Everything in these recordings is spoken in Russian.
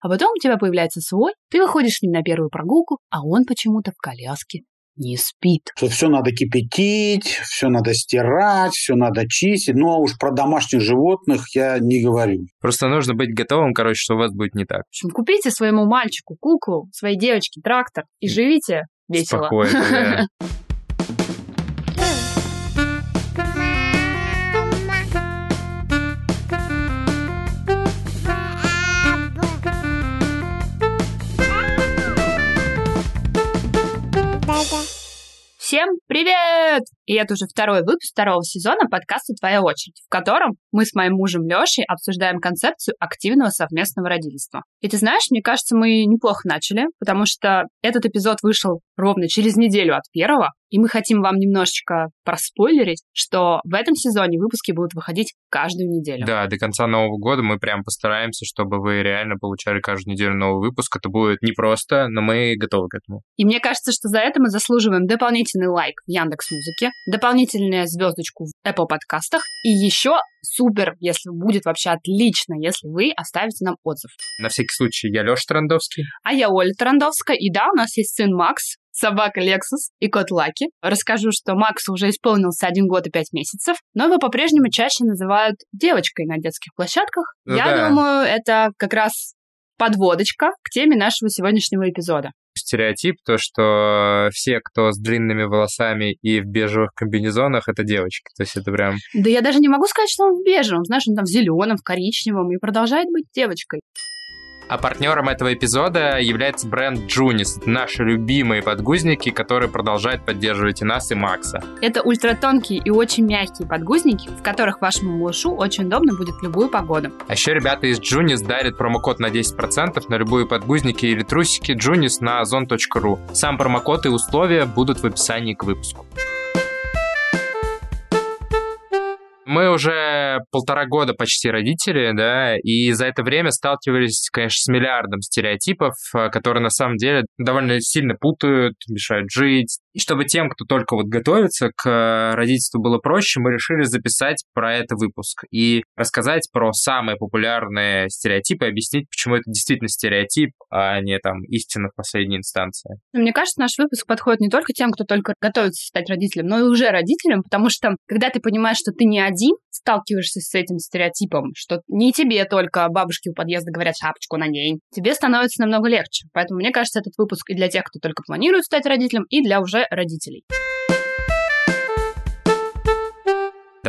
А потом у тебя появляется свой, ты выходишь с ним на первую прогулку, а он почему-то в коляске не спит. Что все надо кипятить, все надо стирать, все надо чистить. Ну, а уж про домашних животных я не говорю. Просто нужно быть готовым, короче, что у вас будет не так. В общем, купите своему мальчику куклу, своей девочке трактор и живите весело. Спокойно, да. Всем привет! И это уже второй выпуск второго сезона подкаста «Твоя очередь», в котором мы с моим мужем Лешей обсуждаем концепцию активного совместного родительства. И ты знаешь, мне кажется, мы неплохо начали, потому что этот эпизод вышел ровно через неделю от первого, и мы хотим вам немножечко проспойлерить, что в этом сезоне выпуски будут выходить каждую неделю. Да, до конца Нового года мы прям постараемся, чтобы вы реально получали каждую неделю новый выпуск. Это будет непросто, но мы готовы к этому. И мне кажется, что за это мы заслуживаем дополнительный лайк в Яндекс Музыке, дополнительную звездочку в Apple подкастах и еще супер, если будет вообще отлично, если вы оставите нам отзыв. На всякий случай, я Леша Трандовский. А я Оля Трандовская, и да, у нас есть сын Макс, собака Лексус и кот Лаки. Расскажу, что Максу уже исполнился один год и пять месяцев, но его по-прежнему чаще называют девочкой на детских площадках. Ну Я да. думаю, это как раз подводочка к теме нашего сегодняшнего эпизода. Стереотип, то, что все, кто с длинными волосами и в бежевых комбинезонах, это девочки. То есть это прям... Да я даже не могу сказать, что он в бежевом, знаешь, он там в зеленом, в коричневом и продолжает быть девочкой. А партнером этого эпизода является бренд. Это наши любимые подгузники, которые продолжают поддерживать и нас, и Макса. Это ультратонкие и очень мягкие подгузники, в которых вашему малышу очень удобно будет в любую погоду. А еще ребята из Junis дарят промокод на 10% на любые подгузники или трусики Junis на ozon.ru. Сам промокод и условия будут в описании к выпуску. Мы уже полтора года почти родители, да, и за это время сталкивались, конечно, с миллиардом стереотипов, э, которые на самом деле довольно сильно путают, мешают жить. И чтобы тем, кто только вот готовится к э, родительству было проще, мы решили записать про это выпуск и рассказать про самые популярные стереотипы, объяснить, почему это действительно стереотип, а не там истина в последней инстанции. Но Мне кажется, наш выпуск подходит не только тем, кто только готовится стать родителем, но и уже родителем, потому что когда ты понимаешь, что ты не один, сталкиваешься с этим стереотипом, что не тебе только бабушки у подъезда говорят шапочку надень, тебе становится намного легче. Поэтому мне кажется, этот выпуск и для тех, кто только планирует стать родителем, и для уже родителей.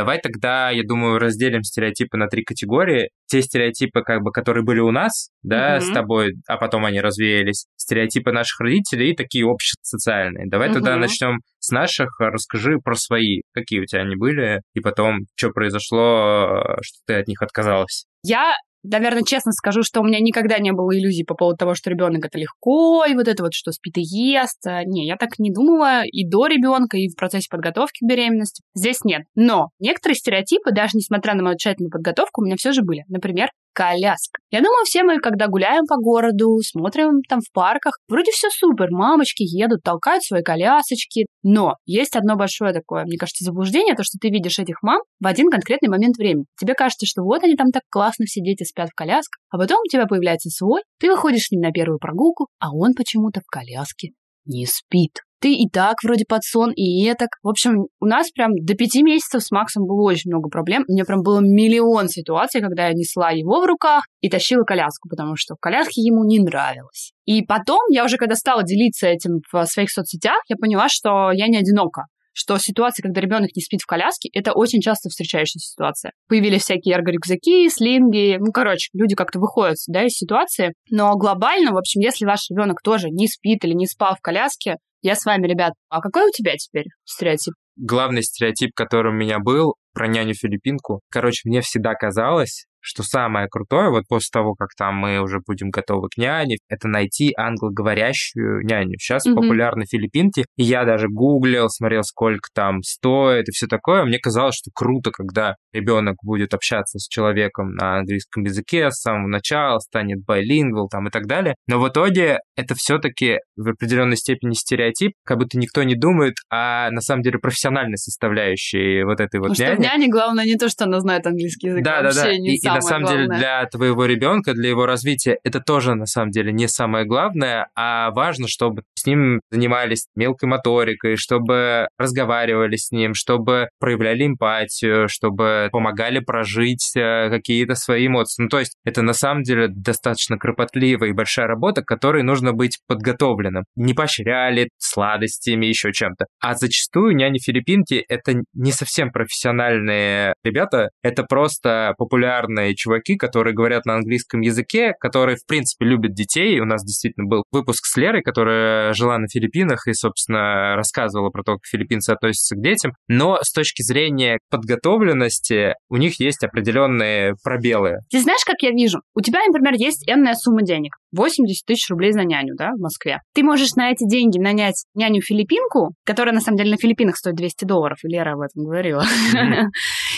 Давай тогда, я думаю, разделим стереотипы на три категории. Те стереотипы, как бы, которые были у нас, да, Мгм. с тобой, а потом они развеялись. Стереотипы наших родителей и такие общесоциальные. Давай тогда Мгм. начнем с наших. Расскажи про свои. Какие у тебя они были, и потом, что произошло, что ты от них отказалась. Я Наверное, честно скажу, что у меня никогда не было иллюзий по поводу того, что ребенок это легко, и вот это вот, что спит и ест. А, Не, я так не думала и до ребенка, и в процессе подготовки к беременности. Здесь нет. Но некоторые стереотипы, даже несмотря на мою тщательную подготовку, у меня все же были. Например, коляска. Я думаю, все мы, когда гуляем по городу, смотрим там в парках, вроде все супер, мамочки едут, толкают свои колясочки. Но есть одно большое такое, мне кажется, заблуждение, то, что ты видишь этих мам в один конкретный момент времени. Тебе кажется, что вот они там так классно все дети спят в колясках, а потом у тебя появляется свой, ты выходишь с ним на первую прогулку, а он почему-то в коляске не спит. Ты и так вроде под сон, и этак. В общем, у нас прям до пяти месяцев с Максом было очень много проблем. У меня прям было миллион ситуаций, когда я несла его в руках и тащила коляску, потому что в коляске ему не нравилось. И потом, я уже когда стала делиться этим в своих соцсетях, я поняла, что я не одинока что ситуация, когда ребенок не спит в коляске, это очень часто встречающаяся ситуация. Появились всякие эрго-рюкзаки, слинги, ну, короче, люди как-то выходят, да, из ситуации. Но глобально, в общем, если ваш ребенок тоже не спит или не спал в коляске, я с вами, ребят. А какой у тебя теперь стереотип? Главный стереотип, который у меня был про няню-филиппинку. Короче, мне всегда казалось, что самое крутое, вот после того, как там мы уже будем готовы к няне, это найти англоговорящую няню. Сейчас Мгм. популярны филиппинки, и я даже гуглил, смотрел, сколько там стоит и все такое. Мне казалось, что круто, когда ребенок будет общаться с человеком на английском языке с самого начала, станет байлингвал там и так далее. Но в итоге это все-таки в определенной степени стереотип, как будто никто не думает о, на самом деле, профессиональной составляющей вот этой вот Потому что няни. в няне главное не то, что она знает английский язык, Да, а да, да. И, и самое на самом главное. деле для твоего ребенка, для его развития, это тоже на самом деле не самое главное, а важно, чтобы с ним занимались мелкой моторикой, чтобы разговаривали с ним, чтобы проявляли эмпатию, чтобы помогали прожить э, какие-то свои эмоции. Ну, то есть это на самом деле достаточно кропотливая и большая работа, к которой нужно быть подготовленным. Не поощряли сладостями, еще чем-то. А зачастую няни-филиппинки — это не совсем профессиональные ребята, это просто популярные чуваки, которые говорят на английском языке, которые, в принципе, любят детей. У нас действительно был выпуск с Лерой, которая жила на Филиппинах и, собственно, рассказывала про то, как филиппинцы относятся к детям. Но с точки зрения подготовленности у них есть определенные пробелы. Ты знаешь, как я вижу? У тебя, например, есть энная сумма денег. 80 тысяч рублей за няню, да, в Москве. Ты можешь на эти деньги нанять няню-филиппинку, которая, на самом деле, на Филиппинах стоит 200 долларов, и Лера об этом говорила.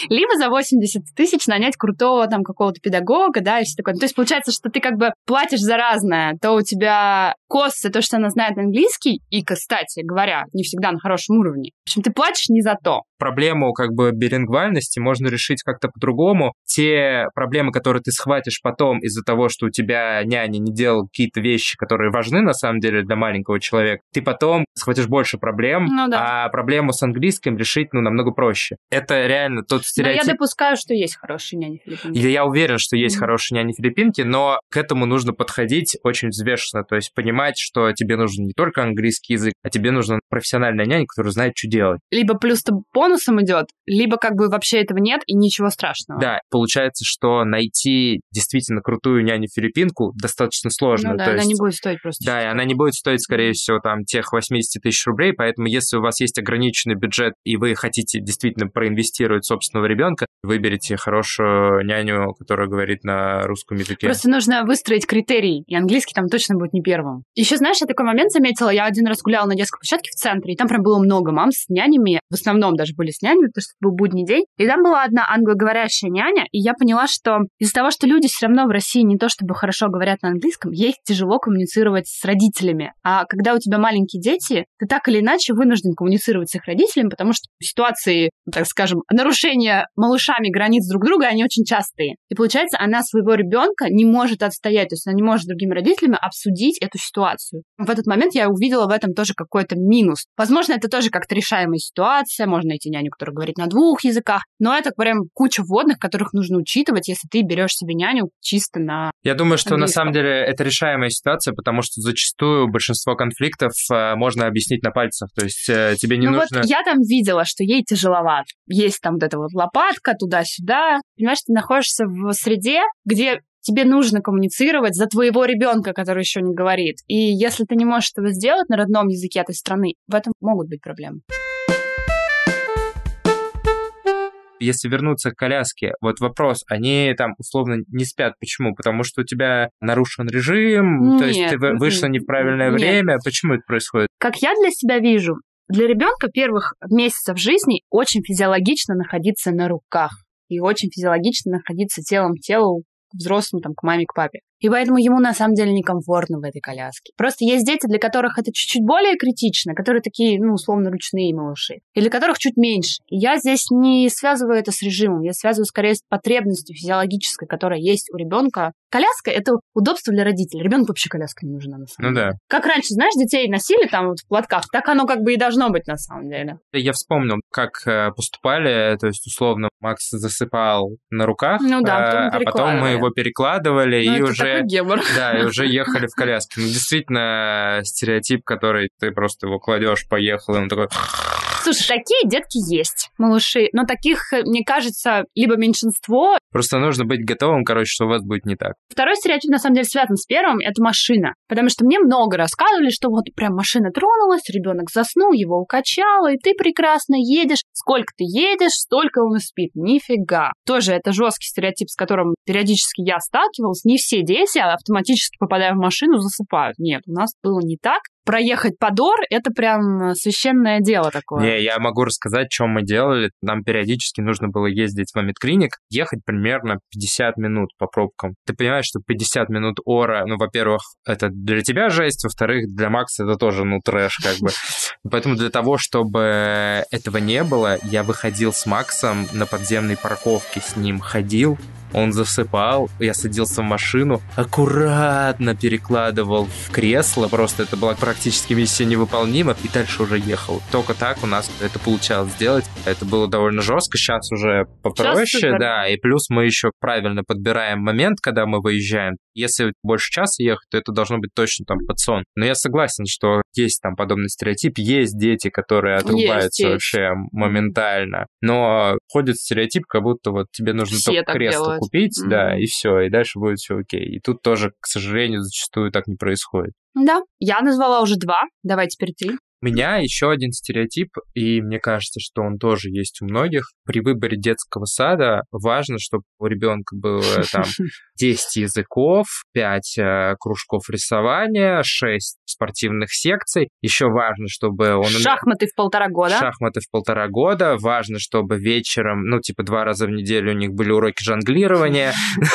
Либо за 80 тысяч нанять крутого там какого-то педагога, да, и все такое. То есть получается, что ты как бы платишь за разное. То у тебя кост за то, что она знает английский, и, кстати говоря, не всегда на хорошем уровне. В общем, ты платишь не за то. Проблему как бы билингвальности можно решить как-то по-другому. Те проблемы, которые ты схватишь потом из-за того, что у тебя няня не делал какие-то вещи, которые важны на самом деле для маленького человека, ты потом схватишь больше проблем, Ну да. а проблему с английским решить ну, намного проще. Это реально тот Но стереотип. я допускаю, что есть хорошие няни-филиппинки. Я, я уверен, что есть Мгм. хорошие няни-филиппинки, но к этому нужно подходить очень взвешенно, то есть понимать, что тебе нужен не только английский язык, а тебе нужна профессиональная няня, которая знает, что делать. Либо плюс-то бонусом идет, либо как бы вообще этого нет и ничего страшного. Да, получается, что найти действительно крутую няню-филиппинку достаточно сложно. Ну да, то она есть... не будет стоить просто. Да, и она не будет стоить, скорее всего, там тех 80 тысяч рублей, поэтому если у вас есть ограниченный бюджет и вы хотите действительно проинвестировать собственного ребенка, выберите хорошую няню, которая говорит на русском языке. Просто нужно выстроить критерий, и английский там точно будет не первым. Еще, знаешь, я такой момент заметила, я один раз гуляла на детской площадке в центре, и там прям было много мам с нянями, в основном даже были с нянями, потому что это был будний день, и там была одна англоговорящая няня, и я поняла, что из-за того, что люди все равно в России не то чтобы хорошо говорят на английском, ей тяжело коммуницировать с родителями. А когда у тебя маленькие дети, ты так или иначе вынужден коммуницировать с их родителями, потому что ситуации, так скажем, нарушения малышами границ друг друга, они очень частые. И получается, она своего ребенка не может отстоять, то есть она не может с другими родителями обсудить эту ситуацию. В этот момент я увидела в этом тоже какой-то минус. Возможно, это тоже как-то решаемая ситуация, можно найти няню, которая говорит на двух языках, но это прям куча вводных, которых нужно учитывать, если ты берешь себе няню чисто на... Я думаю, что на английском. самом деле это решаемая ситуация, потому что зачастую большинство конфликтов э, можно объяснить на пальцах. То есть э, тебе не ну нужно... вот я там видела, что ей тяжеловато. Есть там вот эта вот лопатка туда-сюда. Понимаешь, ты находишься в среде, где тебе нужно коммуницировать за твоего ребенка, который еще не говорит. И если ты не можешь этого сделать на родном языке этой страны, в этом могут быть проблемы. Если вернуться к коляске, вот вопрос, они там условно не спят. Почему? Потому что у тебя нарушен режим, то есть Нет, ты вы- вышла не в правильное нет. время. Почему это происходит? Как я для себя вижу, для ребенка первых месяцев жизни очень физиологично находиться на руках. И очень физиологично находиться телом к телу к взрослым, там, к маме, к папе. И поэтому ему на самом деле некомфортно в этой коляске. Просто есть дети, для которых это чуть-чуть более критично, которые такие, ну, условно, ручные малыши, и для которых чуть меньше. И я здесь не связываю это с режимом, я связываю скорее с потребностью физиологической, которая есть у ребенка. Коляска — это удобство для родителей. Ребенку вообще коляска не нужна, на самом Ну деле. да. Как раньше, знаешь, детей носили там вот в платках, так оно как бы и должно быть на самом деле. Я вспомнил, как э, поступали, то есть условно Макс засыпал на руках, Ну да, э, потом а потом мы его перекладывали Ну, и это уже... гемор. Да, и уже ехали в коляске. Ну, действительно, стереотип, который ты просто его кладешь, поехал, и он такой... Слушай, такие детки есть, малыши, но таких, э, мне кажется, либо меньшинство. Просто нужно быть готовым, короче, что у вас будет не так. Второй стереотип, на самом деле, связан с первым, это машина. Потому что мне много рассказывали, что вот прям машина тронулась, ребенок заснул, его укачало, и ты прекрасно едешь. Сколько ты едешь, столько он и спит. Нифига. Тоже это жесткий стереотип, с которым периодически я сталкивалась. Не все дети автоматически, попадая в машину, засыпают. Нет, у нас было не так. Проехать подор — это прям священное дело такое. Не, я могу рассказать, что мы делали. Нам периодически нужно было ездить в Амитклиник, ехать примерно 50 минут по пробкам. Ты понимаешь, что 50 минут ора, ну, во-первых, это для тебя жесть, во-вторых, для Макса это тоже, ну, трэш, как бы. Поэтому для того, чтобы этого не было, я выходил с Максом на подземной парковке, с ним ходил, Он засыпал, я садился в машину, аккуратно перекладывал в кресло, просто это была практически миссия невыполнима, и дальше уже ехал. Только так у нас это получалось сделать. Это было довольно жестко, сейчас уже попроще, да, и плюс мы еще правильно подбираем момент, когда мы выезжаем. Если больше часа ехать, то это должно быть точно там под сон. Но я согласен, что есть там подобный стереотип, есть дети, которые отрубаются есть, вообще есть. моментально, но ходит стереотип, как будто вот тебе нужно все только кресло делают. Купить, mm-hmm. да, и все, и дальше будет все окей. И тут тоже, к сожалению, зачастую так не происходит. Да, я назвала уже два. Давай теперь ты. Меня еще один стереотип, и мне кажется, что он тоже есть у многих. При выборе детского сада важно, чтобы у ребенка было там 10 языков, 5 э, кружков рисования, 6 спортивных секций. Еще важно, чтобы он... Шахматы в полтора года. Шахматы в полтора года. Важно, чтобы вечером, ну, типа, два раза в неделю у них были уроки жонглирования.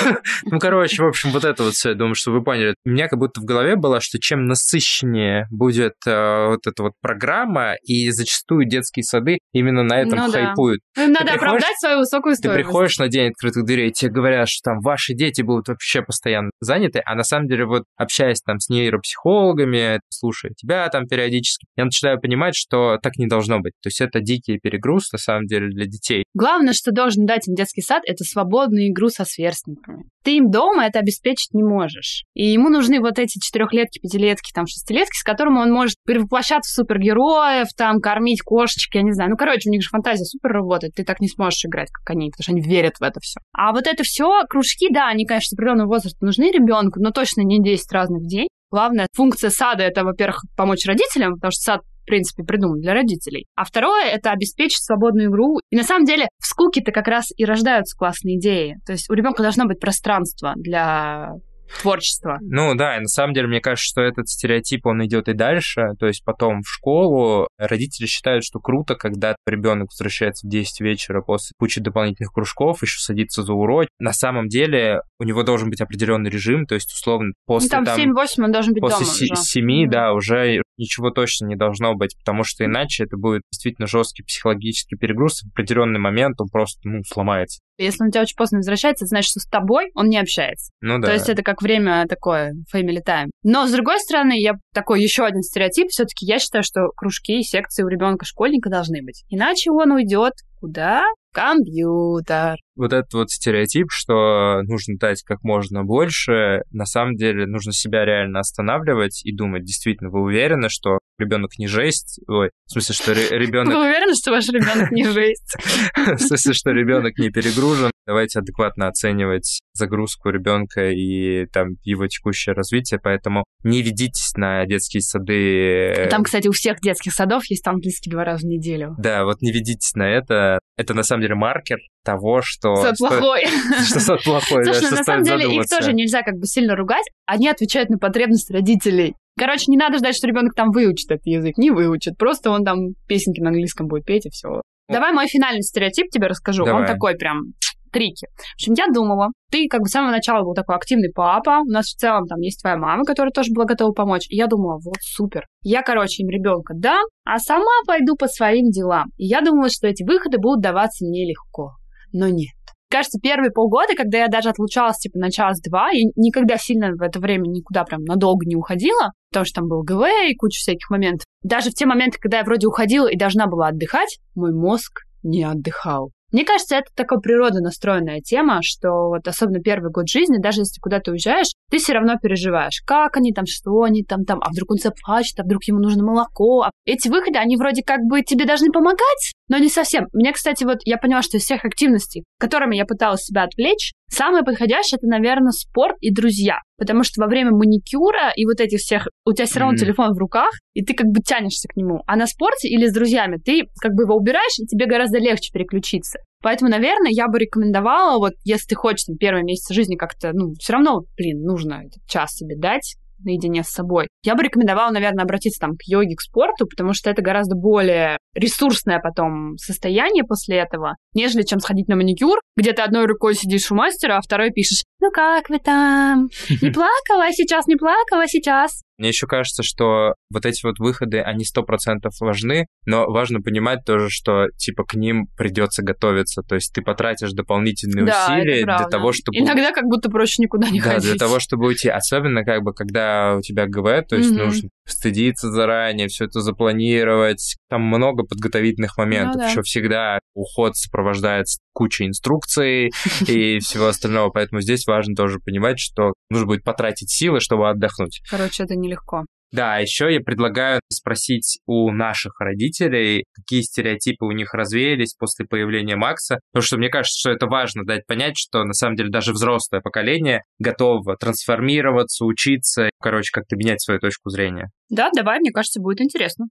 Ну, короче, в общем, вот это вот все, я думаю, что вы поняли. У меня как будто в голове было, что чем насыщеннее будет э, вот это вот программа, и зачастую детские сады именно на этом ну, хайпуют. Да. Им надо оправдать свою высокую стоимость. Ты приходишь на день открытых дверей, тебе говорят, что там ваши дети будут вообще постоянно заняты, а на самом деле вот общаясь там с нейропсихологами, слушая тебя там периодически, я начинаю понимать, что так не должно быть. То есть это дикий перегруз на самом деле для детей. Главное, что должен дать им детский сад, это свободную игру со сверстниками. Ты им дома это обеспечить не можешь. И ему нужны вот эти четырехлетки, пятилетки, там шестилетки, с которыми он может перевоплощаться в супергероев, там кормить кошечек, я не знаю. Ну, короче, у них же фантазия супер работает. Ты так не сможешь играть, как они, потому что они верят в это все. А вот это все, кружки, да, они, конечно, определенного возраста нужны ребенку, но точно не 10 разных в день. Главная функция сада это, во-первых, помочь родителям, потому что сад в принципе, придуман для родителей. А второе — это обеспечить свободную игру. И на самом деле в скуке-то как раз и рождаются классные идеи. То есть у ребенка должно быть пространство для творчества. Ну да, и на самом деле мне кажется, что этот стереотип, он идет и дальше, то есть потом в школу родители считают, что круто, когда ребенок возвращается в 10 вечера после кучи дополнительных кружков, еще садится за урок. На самом деле у него должен быть определенный режим, то есть условно после ну, там, там 7-8 он должен быть после дома 7, уже. да, уже ничего точно не должно быть, потому что иначе это будет действительно жесткий психологический перегруз, в определенный момент он просто ну, сломается. Если он у тебя очень поздно возвращается, это значит, что с тобой он не общается. Ну да. То есть это как время такое, family time. Но, с другой стороны, я такой еще один стереотип, все-таки я считаю, что кружки и секции у ребенка школьника должны быть. Иначе он уйдет куда? компьютер. Вот этот вот стереотип, что нужно дать как можно больше, на самом деле нужно себя реально останавливать и думать, действительно, вы уверены, что ребенок не жесть? Ой, в смысле, что ребенок... Вы уверены, что ваш ребенок не жесть? В смысле, что ребенок не перегружен? Давайте адекватно оценивать загрузку ребенка и там его текущее развитие, поэтому не ведитесь на детские сады. Там, кстати, у всех детских садов есть английский два раза в неделю. Да, вот не ведитесь на это. Это на самом деле маркер того, что... Сад плохой. Что сад плохой, Слушай, да, на самом деле их тоже нельзя как бы сильно ругать. Они отвечают на потребность родителей. Короче, не надо ждать, что ребенок там выучит этот язык. Не выучит. Просто он там песенки на английском будет петь, и все. Давай мой финальный стереотип тебе расскажу. Давай. Он такой прям трики. В общем, я думала, ты как бы с самого начала был такой активный папа, у нас в целом там есть твоя мама, которая тоже была готова помочь. И я думала, вот супер. Я, короче, им ребенка дам, а сама пойду по своим делам. И я думала, что эти выходы будут даваться мне легко. Но нет. Кажется, первые полгода, когда я даже отлучалась типа на час-два, и никогда сильно в это время никуда прям надолго не уходила, потому что там был ГВ и куча всяких моментов. Даже в те моменты, когда я вроде уходила и должна была отдыхать, мой мозг не отдыхал. Мне кажется, это такая природно настроенная тема, что вот особенно первый год жизни, даже если куда-то уезжаешь, ты все равно переживаешь, как они там, что они там, там, а вдруг он заплачет, а вдруг ему нужно молоко. А эти выходы, они вроде как бы тебе должны помогать, но не совсем. Мне, кстати, вот я поняла, что из всех активностей, которыми я пыталась себя отвлечь, самое подходящее это, наверное, спорт и друзья. Потому что во время маникюра и вот этих всех, у тебя все равно mm-hmm. телефон в руках, и ты как бы тянешься к нему. А на спорте или с друзьями ты как бы его убираешь, и тебе гораздо легче переключиться. Поэтому, наверное, я бы рекомендовала, вот если ты хочешь там, первые месяцы жизни как-то, ну, все равно, блин, нужно этот час себе дать, наедине с собой. Я бы рекомендовала, наверное, обратиться там к йоге, к спорту, потому что это гораздо более ресурсное потом состояние после этого, нежели чем сходить на маникюр, где ты одной рукой сидишь у мастера, а второй пишешь Ну как вы там? Не плакала сейчас, не плакала сейчас? Мне еще кажется, что вот эти вот выходы, они сто процентов важны, но важно понимать тоже, что типа к ним придется готовиться. То есть ты потратишь дополнительные Да, усилия для того, чтобы... Иногда как будто проще никуда не да, ходить. для того, чтобы уйти. Особенно, как бы, когда у тебя ГВ, то есть Мгм. нужно стыдиться заранее, все это запланировать. Там много подготовительных моментов. Ну да. Еще всегда уход сопровождается кучей инструкций и всего остального. Поэтому здесь важно тоже понимать, что нужно будет потратить силы, чтобы отдохнуть. Короче, это нелегко. Да, а еще я предлагаю спросить у наших родителей, какие стереотипы у них развеялись после появления Макса, потому что мне кажется, что это важно дать понять, что на самом деле даже взрослое поколение готово трансформироваться, учиться, короче, как-то менять свою точку зрения. Да, давай, мне кажется, будет интересно.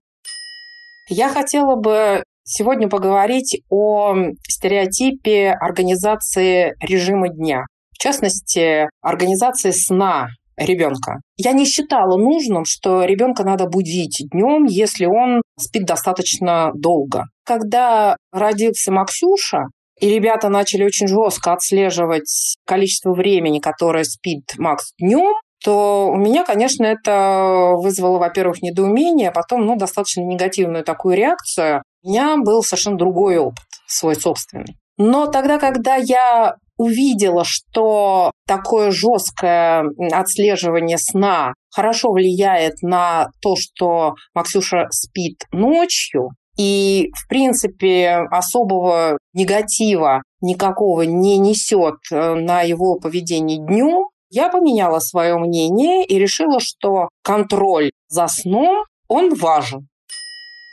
Я хотела бы сегодня поговорить о стереотипе организации режима дня. В частности, организации сна ребенка. Я не считала нужным, что ребенка надо будить днем, если он спит достаточно долго. Когда родился Максюша, и ребята начали очень жестко отслеживать количество времени, которое спит Макс днем, то у меня, конечно, это вызвало, во-первых, недоумение, а потом, ну, достаточно негативную такую реакцию. Меня был совершенно другой опыт, свой собственный. Но тогда, когда я увидела, что такое жесткое отслеживание сна хорошо влияет на то, что Максюша спит ночью, и, в принципе, особого негатива никакого не несет э, на его поведение днем, я поменяла свое мнение и решила, что контроль за сном, он важен.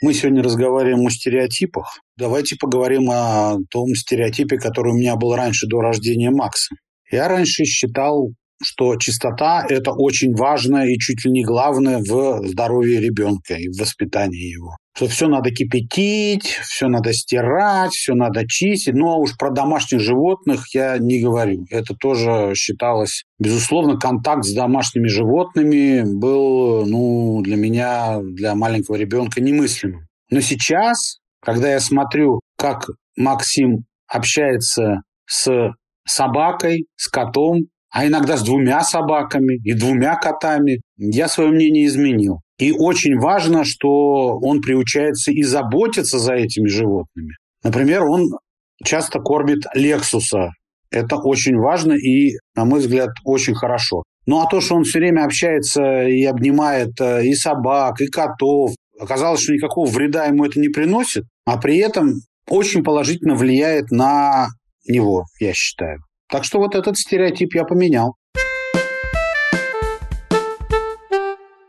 Мы сегодня разговариваем о стереотипах. Давайте поговорим о том стереотипе, который у меня был раньше, до рождения Макса. Я раньше считал, что чистота – это очень важно и чуть ли не главное в здоровье ребенка и в воспитании его. Что все надо кипятить, все надо стирать, все надо чистить. Но уж про домашних животных я не говорю. Это тоже считалось, безусловно, контакт с домашними животными был ну, для меня, для маленького ребенка немыслимым. Но сейчас, когда я смотрю, как Максим общается с собакой, с котом, а иногда с двумя собаками и двумя котами, я свое мнение изменил. И очень важно, что он приучается и заботиться за этими животными. Например, он часто кормит Лексуса. Это очень важно и, на мой взгляд, очень хорошо. Ну а то, что он все время общается и обнимает э, и собак, и котов, оказалось, что никакого вреда ему это не приносит, а при этом очень положительно влияет на него, я считаю. Так что вот этот стереотип я поменял.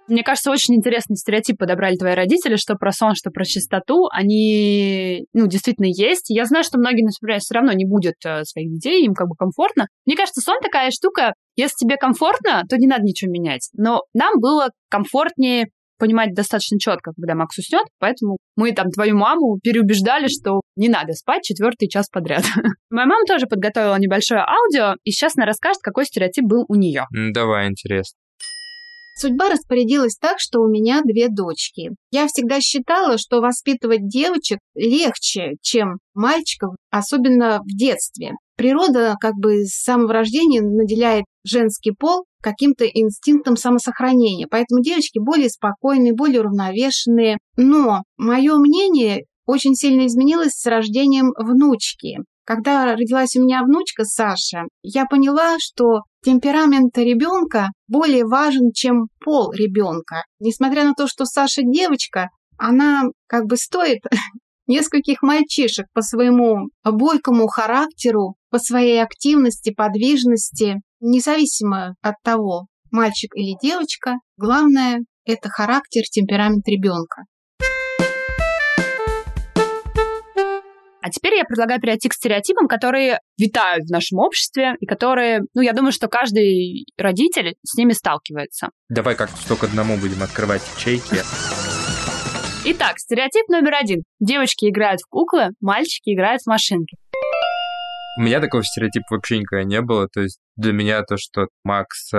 Мне кажется, очень интересный стереотип подобрали твои родители, что про сон, что про чистоту, они, ну, действительно есть. Я знаю, что многие, например, все равно не будут э, своих детей, им как бы комфортно. Мне кажется, сон такая штука, если тебе комфортно, то не надо ничего менять. Но нам было комфортнее понимать достаточно четко, когда Макс уснет, поэтому мы там твою маму переубеждали, что не надо спать четвертый час подряд. Моя мама тоже подготовила небольшое аудио, и сейчас она расскажет, какой стереотип был у нее. Давай, интересно. Судьба распорядилась так, что у меня две дочки. Я всегда считала, что воспитывать девочек легче, чем мальчиков, особенно в детстве. Природа как бы с самого рождения наделяет женский пол каким-то инстинктом самосохранения. Поэтому девочки более спокойные, более уравновешенные. Но мое мнение очень сильно изменилось с рождением внучки. Когда родилась у меня внучка Саша, я поняла, что темперамент ребенка более важен, чем пол ребенка. Несмотря на то, что Саша девочка, она как бы стоит нескольких мальчишек по своему бойкому характеру, по своей активности, подвижности, независимо от того, мальчик или девочка, главное – это характер, темперамент ребенка. А теперь я предлагаю перейти к стереотипам, которые витают в нашем обществе и которые, ну, я думаю, что каждый родитель с ними сталкивается. Давай как-то что к одному будем открывать ячейки. Итак, стереотип номер один. Девочки играют в куклы, мальчики играют в машинки. У меня такого стереотипа вообще никогда не было. То есть Для меня то, что Макс э,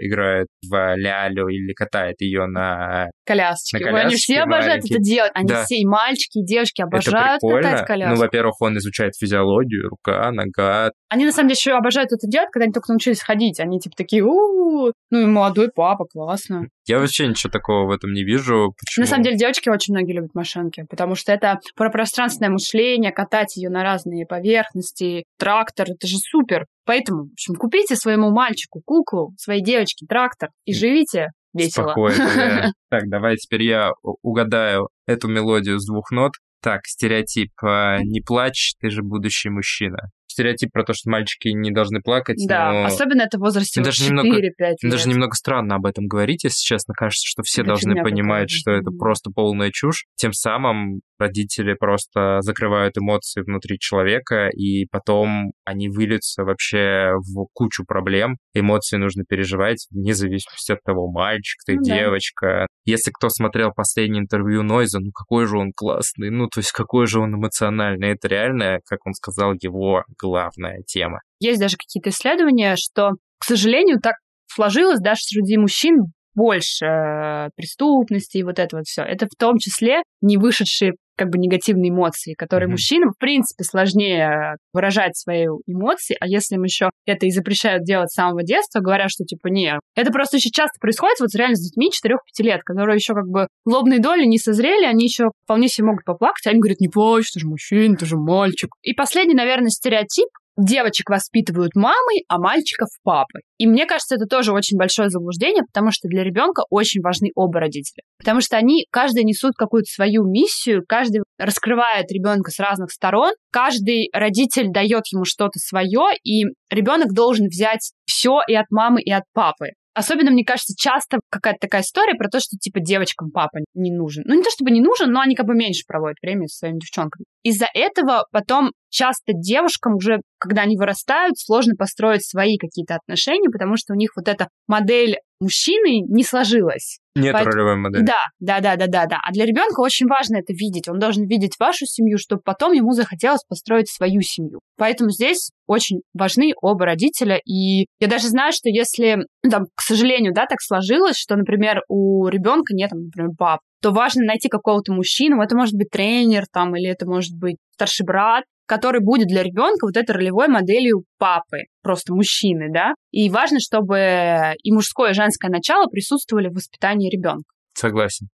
играет в лялю или катает ее на колясочке. На Ой, Они все обожают маленькие. это делать. Они Да. все, и мальчики, и девочки обожают катать Ну, коляску. во-первых, он изучает физиологию, рука, нога. Они, на самом деле, еще обожают это делать, когда они только научились ходить. Они, типа, такие, у ну и молодой папа, классно. Я вообще ничего такого в этом не вижу. Почему? На самом деле, девочки очень многие любят машинки, потому что это про пространственное мышление, катать ее на разные поверхности, трактор, это же супер. Поэтому, в общем, купите своему мальчику куклу, своей девочке трактор и живите весело. Спокойно. да. Так, давай теперь я угадаю эту мелодию с двух нот. Так, стереотип. а, Не плачь, ты же будущий мужчина. Стереотип про то, что мальчики не должны плакать. Да, но особенно это в возрасте Ну, даже немного- 4-5 лет. Даже немного странно об этом говорить, если честно. Кажется, что все Это должны понимать, какая-то. что это просто полная чушь. Тем самым родители просто закрывают эмоции внутри человека, и потом они выльются вообще в кучу проблем. Эмоции нужно переживать вне зависимости от того, мальчик ты, Ну да. девочка. Если кто смотрел последнее интервью Нойза, ну какой же он классный, ну то есть какой же он эмоциональный. Это реально, как он сказал, его главная тема. Есть даже какие-то исследования, что, к сожалению, так сложилось, даже среди мужчин больше э, преступности и вот это вот все. Это в том числе не вышедшие как бы негативные эмоции, которые Мгм. мужчинам, в принципе, сложнее выражать свои эмоции, а если им еще это и запрещают делать с самого детства, говоря, что типа не, это просто очень часто происходит вот реально с детьми 4-5 лет, которые еще как бы лобные доли не созрели, они еще вполне себе могут поплакать, а они говорят, не плачь, ты же мужчина, ты же мальчик. И последний, наверное, стереотип, девочек воспитывают мамой, а мальчиков папой. И мне кажется, это тоже очень большое заблуждение, потому что для ребенка очень важны оба родителя. Потому что они, каждый несут какую-то свою миссию, каждый раскрывает ребенка с разных сторон, каждый родитель дает ему что-то свое, и ребенок должен взять все и от мамы, и от папы. Особенно, мне кажется, часто какая-то такая история про то, что, типа, девочкам папа не нужен. Ну, не то чтобы не нужен, но они как бы меньше проводят время со своими девчонками. Из-за этого потом часто девушкам уже, когда они вырастают, сложно построить свои какие-то отношения, потому что у них вот эта модель мужчины не сложилась. Нет Поэтому- ролевой модели. Да, да, да, да, да, да. А для ребенка очень важно это видеть. Он должен видеть вашу семью, чтобы потом ему захотелось построить свою семью. Поэтому здесь очень важны оба родителя. И я даже знаю, что если, ну, там, к сожалению, да, так сложилось, что, например, у ребенка нет, например, пап, то важно найти какого-то мужчину. Это может быть тренер, там, или это может быть старший брат, который будет для ребенка вот этой ролевой моделью папы, просто мужчины, да. И важно, чтобы и мужское, и женское начало присутствовали в воспитании ребенка. Согласен.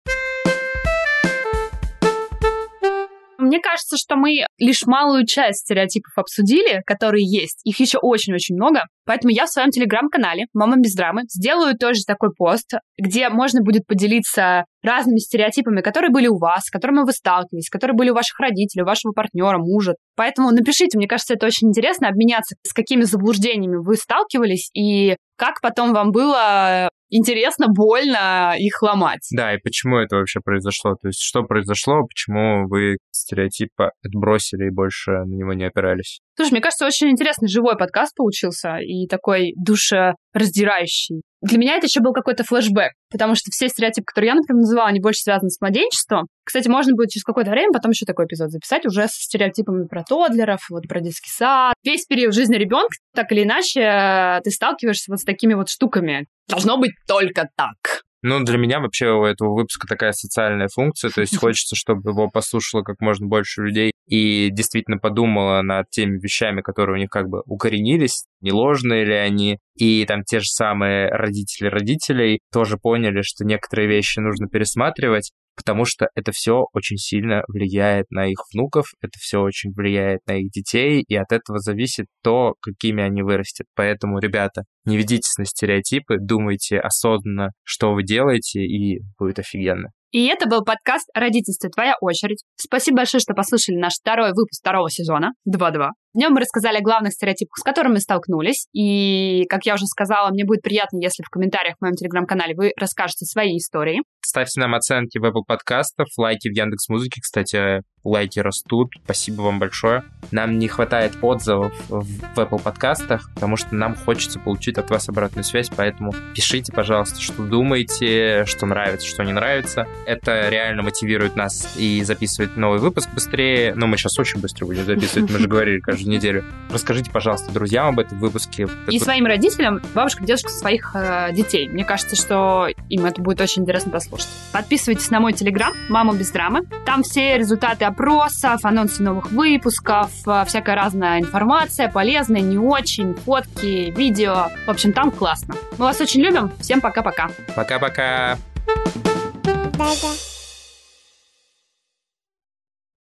Мне кажется, что мы лишь малую часть стереотипов обсудили, которые есть. Их еще очень-очень много. Поэтому я в своем телеграм-канале «Мама без драмы» сделаю тоже такой пост, где можно будет поделиться разными стереотипами, которые были у вас, с которыми вы сталкивались, которые были у ваших родителей, у вашего партнера, мужа. Поэтому напишите, мне кажется, это очень интересно, обменяться, с какими заблуждениями вы сталкивались и как потом вам было интересно, больно их ломать. Да, и почему это вообще произошло? То есть, что произошло, почему вы стереотипа отбросили и больше на него не опирались? Слушай, мне кажется, очень интересный живой подкаст получился и такой душераздирающий. Для меня это еще был какой-то флешбэк, потому что все стереотипы, которые я, например, называла, они больше связаны с младенчеством. Кстати, можно будет через какое-то время потом еще такой эпизод записать уже со стереотипами про тодлеров, вот про детский сад. Весь период жизни ребенка, так или иначе, э, ты сталкиваешься вот с такими вот штуками. Должно быть только так. Ну, для меня вообще у этого выпуска такая социальная функция, то есть хочется, чтобы его послушало как можно больше людей и действительно подумала над теми вещами, которые у них как бы укоренились, не ложные ли они, и там те же самые родители родителей тоже поняли, что некоторые вещи нужно пересматривать, потому что это все очень сильно влияет на их внуков, это все очень влияет на их детей, и от этого зависит то, какими они вырастят. Поэтому, ребята, не ведитесь на стереотипы, думайте осознанно, что вы делаете, и будет офигенно. И это был подкаст «Родительство. Твоя очередь». Спасибо большое, что послушали наш второй выпуск второго сезона 2.2. В нем мы рассказали о главных стереотипах, с которыми мы столкнулись. И, как я уже сказала, мне будет приятно, если в комментариях в моем телеграм-канале вы расскажете свои истории. Ставьте нам оценки в Apple подкастов, лайки в Яндекс Музыке. Кстати, лайки растут. Спасибо вам большое. Нам не хватает отзывов в Apple подкастах, потому что нам хочется получить от вас обратную связь, поэтому пишите, пожалуйста, что думаете, что нравится, что не нравится. Это реально мотивирует нас и записывать новый выпуск быстрее. Но мы сейчас очень быстро будем записывать, мы же говорили, кажется, каждую неделю. Расскажите, пожалуйста, друзьям об этом выпуске. И своим родителям, бабушкам, дедушкам своих э, детей. Мне кажется, что им это будет очень интересно послушать. Подписывайтесь на мой телеграм «Мама без драмы». Там все результаты опросов, анонсы новых выпусков, э, всякая разная информация, полезная, не очень, фотки, видео. В общем, там классно. Мы вас очень любим. Всем пока-пока. Пока-пока. Да-да.